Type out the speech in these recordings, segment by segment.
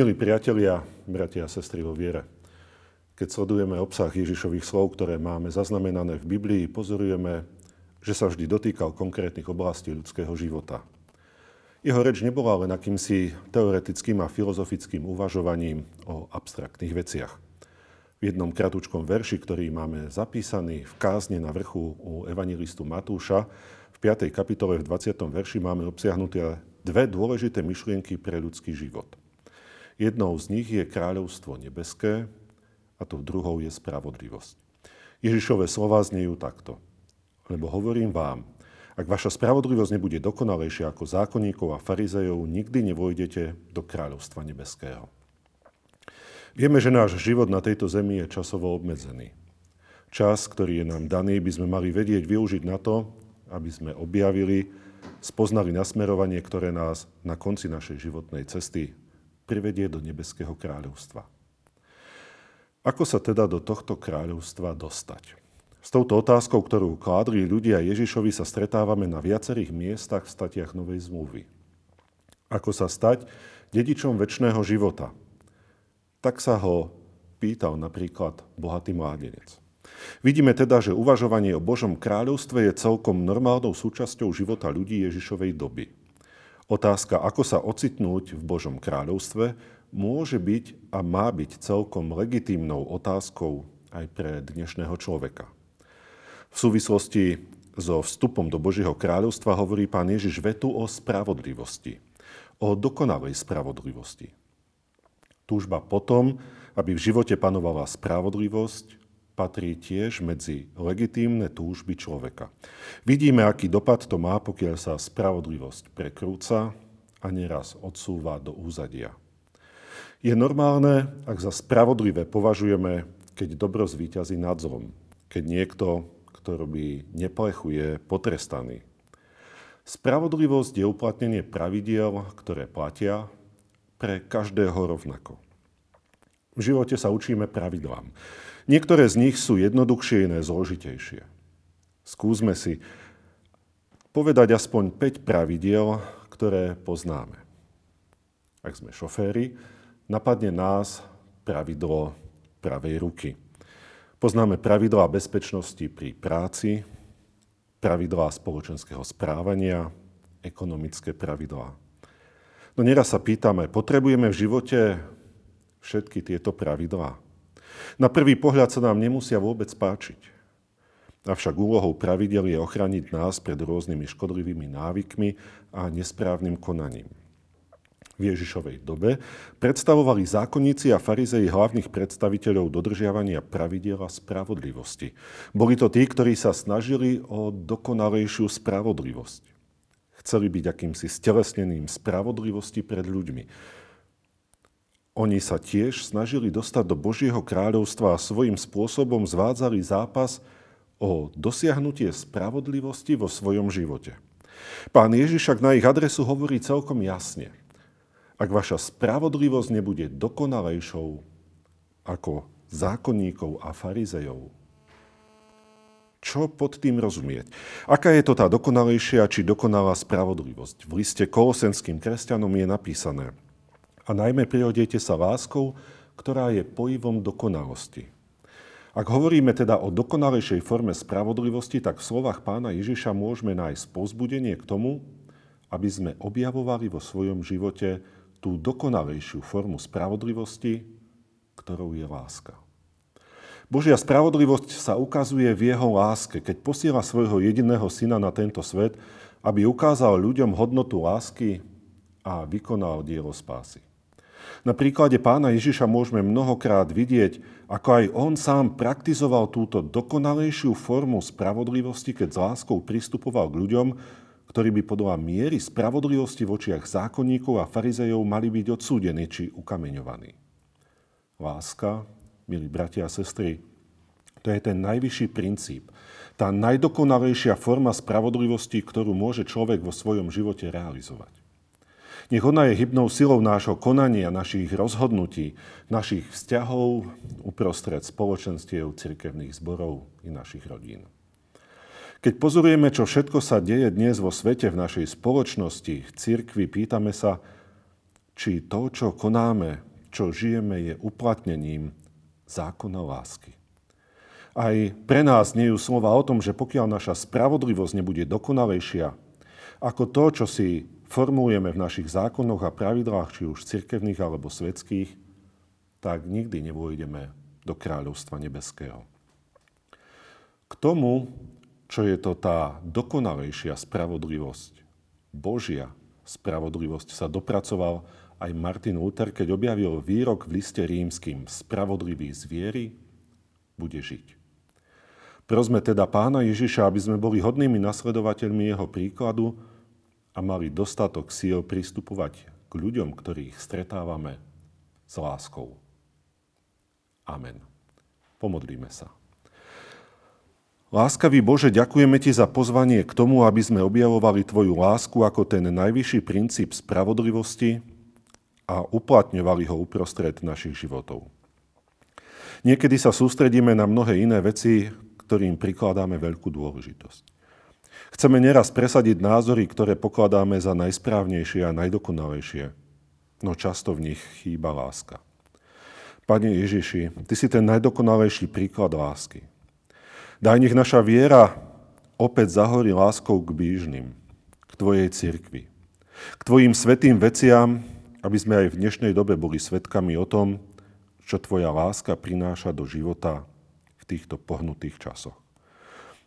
Milí priatelia, bratia a sestry vo viere, keď sledujeme obsah Ježišových slov, ktoré máme zaznamenané v Biblii, pozorujeme, že sa vždy dotýkal konkrétnych oblastí ľudského života. Jeho reč nebola len akýmsi teoretickým a filozofickým uvažovaním o abstraktných veciach. V jednom kratučkom verši, ktorý máme zapísaný v kázne na vrchu u evangelistu Matúša, v 5. kapitole v 20. verši máme obsiahnuté dve dôležité myšlienky pre ľudský život. Jednou z nich je kráľovstvo nebeské a tou druhou je spravodlivosť. Ježišové slova znejú takto. Lebo hovorím vám, ak vaša spravodlivosť nebude dokonalejšia ako zákonníkov a farizejov, nikdy nevojdete do kráľovstva nebeského. Vieme, že náš život na tejto zemi je časovo obmedzený. Čas, ktorý je nám daný, by sme mali vedieť využiť na to, aby sme objavili, spoznali nasmerovanie, ktoré nás na konci našej životnej cesty privedie do nebeského kráľovstva. Ako sa teda do tohto kráľovstva dostať? S touto otázkou, ktorú kládli ľudia Ježišovi, sa stretávame na viacerých miestach v statiach Novej zmluvy. Ako sa stať dedičom väčšného života – tak sa ho pýtal napríklad bohatý mládenec. Vidíme teda, že uvažovanie o Božom kráľovstve je celkom normálnou súčasťou života ľudí Ježišovej doby. Otázka, ako sa ocitnúť v Božom kráľovstve, môže byť a má byť celkom legitímnou otázkou aj pre dnešného človeka. V súvislosti so vstupom do Božieho kráľovstva hovorí pán Ježiš vetu o spravodlivosti, o dokonalej spravodlivosti. Túžba potom, aby v živote panovala spravodlivosť, patrí tiež medzi legitímne túžby človeka. Vidíme, aký dopad to má, pokiaľ sa spravodlivosť prekrúca a neraz odsúva do úzadia. Je normálne, ak za spravodlivé považujeme, keď dobro zvýťazí nad zlom, keď niekto, kto robí neplechu, je potrestaný. Spravodlivosť je uplatnenie pravidiel, ktoré platia pre každého rovnako. V živote sa učíme pravidlám. Niektoré z nich sú jednoduchšie, iné zložitejšie. Skúsme si povedať aspoň 5 pravidiel, ktoré poznáme. Ak sme šoféri, napadne nás pravidlo pravej ruky. Poznáme pravidlá bezpečnosti pri práci, pravidlá spoločenského správania, ekonomické pravidlá. No nieraz sa pýtame, potrebujeme v živote všetky tieto pravidlá? Na prvý pohľad sa nám nemusia vôbec páčiť. Avšak úlohou pravidel je ochraniť nás pred rôznymi škodlivými návykmi a nesprávnym konaním. V Ježišovej dobe predstavovali zákonníci a farizei hlavných predstaviteľov dodržiavania pravidel a spravodlivosti. Boli to tí, ktorí sa snažili o dokonalejšiu spravodlivosť. Chceli byť akýmsi stelesneným spravodlivosti pred ľuďmi. Oni sa tiež snažili dostať do Božieho kráľovstva a svojím spôsobom zvádzali zápas o dosiahnutie spravodlivosti vo svojom živote. Pán Ježiš však na ich adresu hovorí celkom jasne. Ak vaša spravodlivosť nebude dokonalejšou ako zákonníkov a farizejov, čo pod tým rozumieť? Aká je to tá dokonalejšia či dokonalá spravodlivosť? V liste kolosenským kresťanom je napísané a najmä prihodejte sa láskou, ktorá je pojivom dokonalosti. Ak hovoríme teda o dokonalejšej forme spravodlivosti, tak v slovách pána Ježiša môžeme nájsť pozbudenie k tomu, aby sme objavovali vo svojom živote tú dokonalejšiu formu spravodlivosti, ktorou je láska. Božia spravodlivosť sa ukazuje v jeho láske, keď posiela svojho jediného syna na tento svet, aby ukázal ľuďom hodnotu lásky a vykonal dielo spásy. Na príklade pána Ježiša môžeme mnohokrát vidieť, ako aj on sám praktizoval túto dokonalejšiu formu spravodlivosti, keď s láskou pristupoval k ľuďom, ktorí by podľa miery spravodlivosti v očiach zákonníkov a farizejov mali byť odsúdení či ukameňovaní. Láska milí bratia a sestry, to je ten najvyšší princíp, tá najdokonalejšia forma spravodlivosti, ktorú môže človek vo svojom živote realizovať. Nech ona je hybnou silou nášho konania, našich rozhodnutí, našich vzťahov uprostred spoločenstiev, cirkevných zborov i našich rodín. Keď pozorujeme, čo všetko sa deje dnes vo svete, v našej spoločnosti, v cirkvi, pýtame sa, či to, čo konáme, čo žijeme, je uplatnením zákona lásky. Aj pre nás nie sú slova o tom, že pokiaľ naša spravodlivosť nebude dokonalejšia ako to, čo si formulujeme v našich zákonoch a pravidlách, či už cirkevných alebo svetských, tak nikdy nevôjdeme do kráľovstva nebeského. K tomu, čo je to tá dokonalejšia spravodlivosť, Božia spravodlivosť, sa dopracoval aj Martin Luther, keď objavil výrok v liste rímským Spravodlivý z viery bude žiť. Prosme teda pána Ježiša, aby sme boli hodnými nasledovateľmi jeho príkladu a mali dostatok síl pristupovať k ľuďom, ktorých stretávame s láskou. Amen. Pomodlíme sa. Láskavý Bože, ďakujeme Ti za pozvanie k tomu, aby sme objavovali Tvoju lásku ako ten najvyšší princíp spravodlivosti a uplatňovali ho uprostred našich životov. Niekedy sa sústredíme na mnohé iné veci, ktorým prikladáme veľkú dôležitosť. Chceme neraz presadiť názory, ktoré pokladáme za najsprávnejšie a najdokonalejšie, no často v nich chýba láska. Pane Ježiši, Ty si ten najdokonalejší príklad lásky. Daj nech naša viera opäť zahorí láskou k blížnym, k Tvojej cirkvi, k Tvojim svetým veciam, aby sme aj v dnešnej dobe boli svetkami o tom, čo Tvoja láska prináša do života v týchto pohnutých časoch.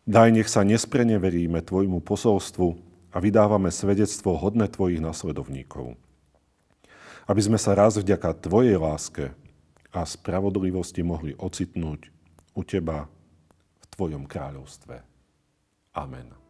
Daj, nech sa nespreneveríme Tvojmu posolstvu a vydávame svedectvo hodné Tvojich nasledovníkov. Aby sme sa raz vďaka Tvojej láske a spravodlivosti mohli ocitnúť u Teba v Tvojom kráľovstve. Amen.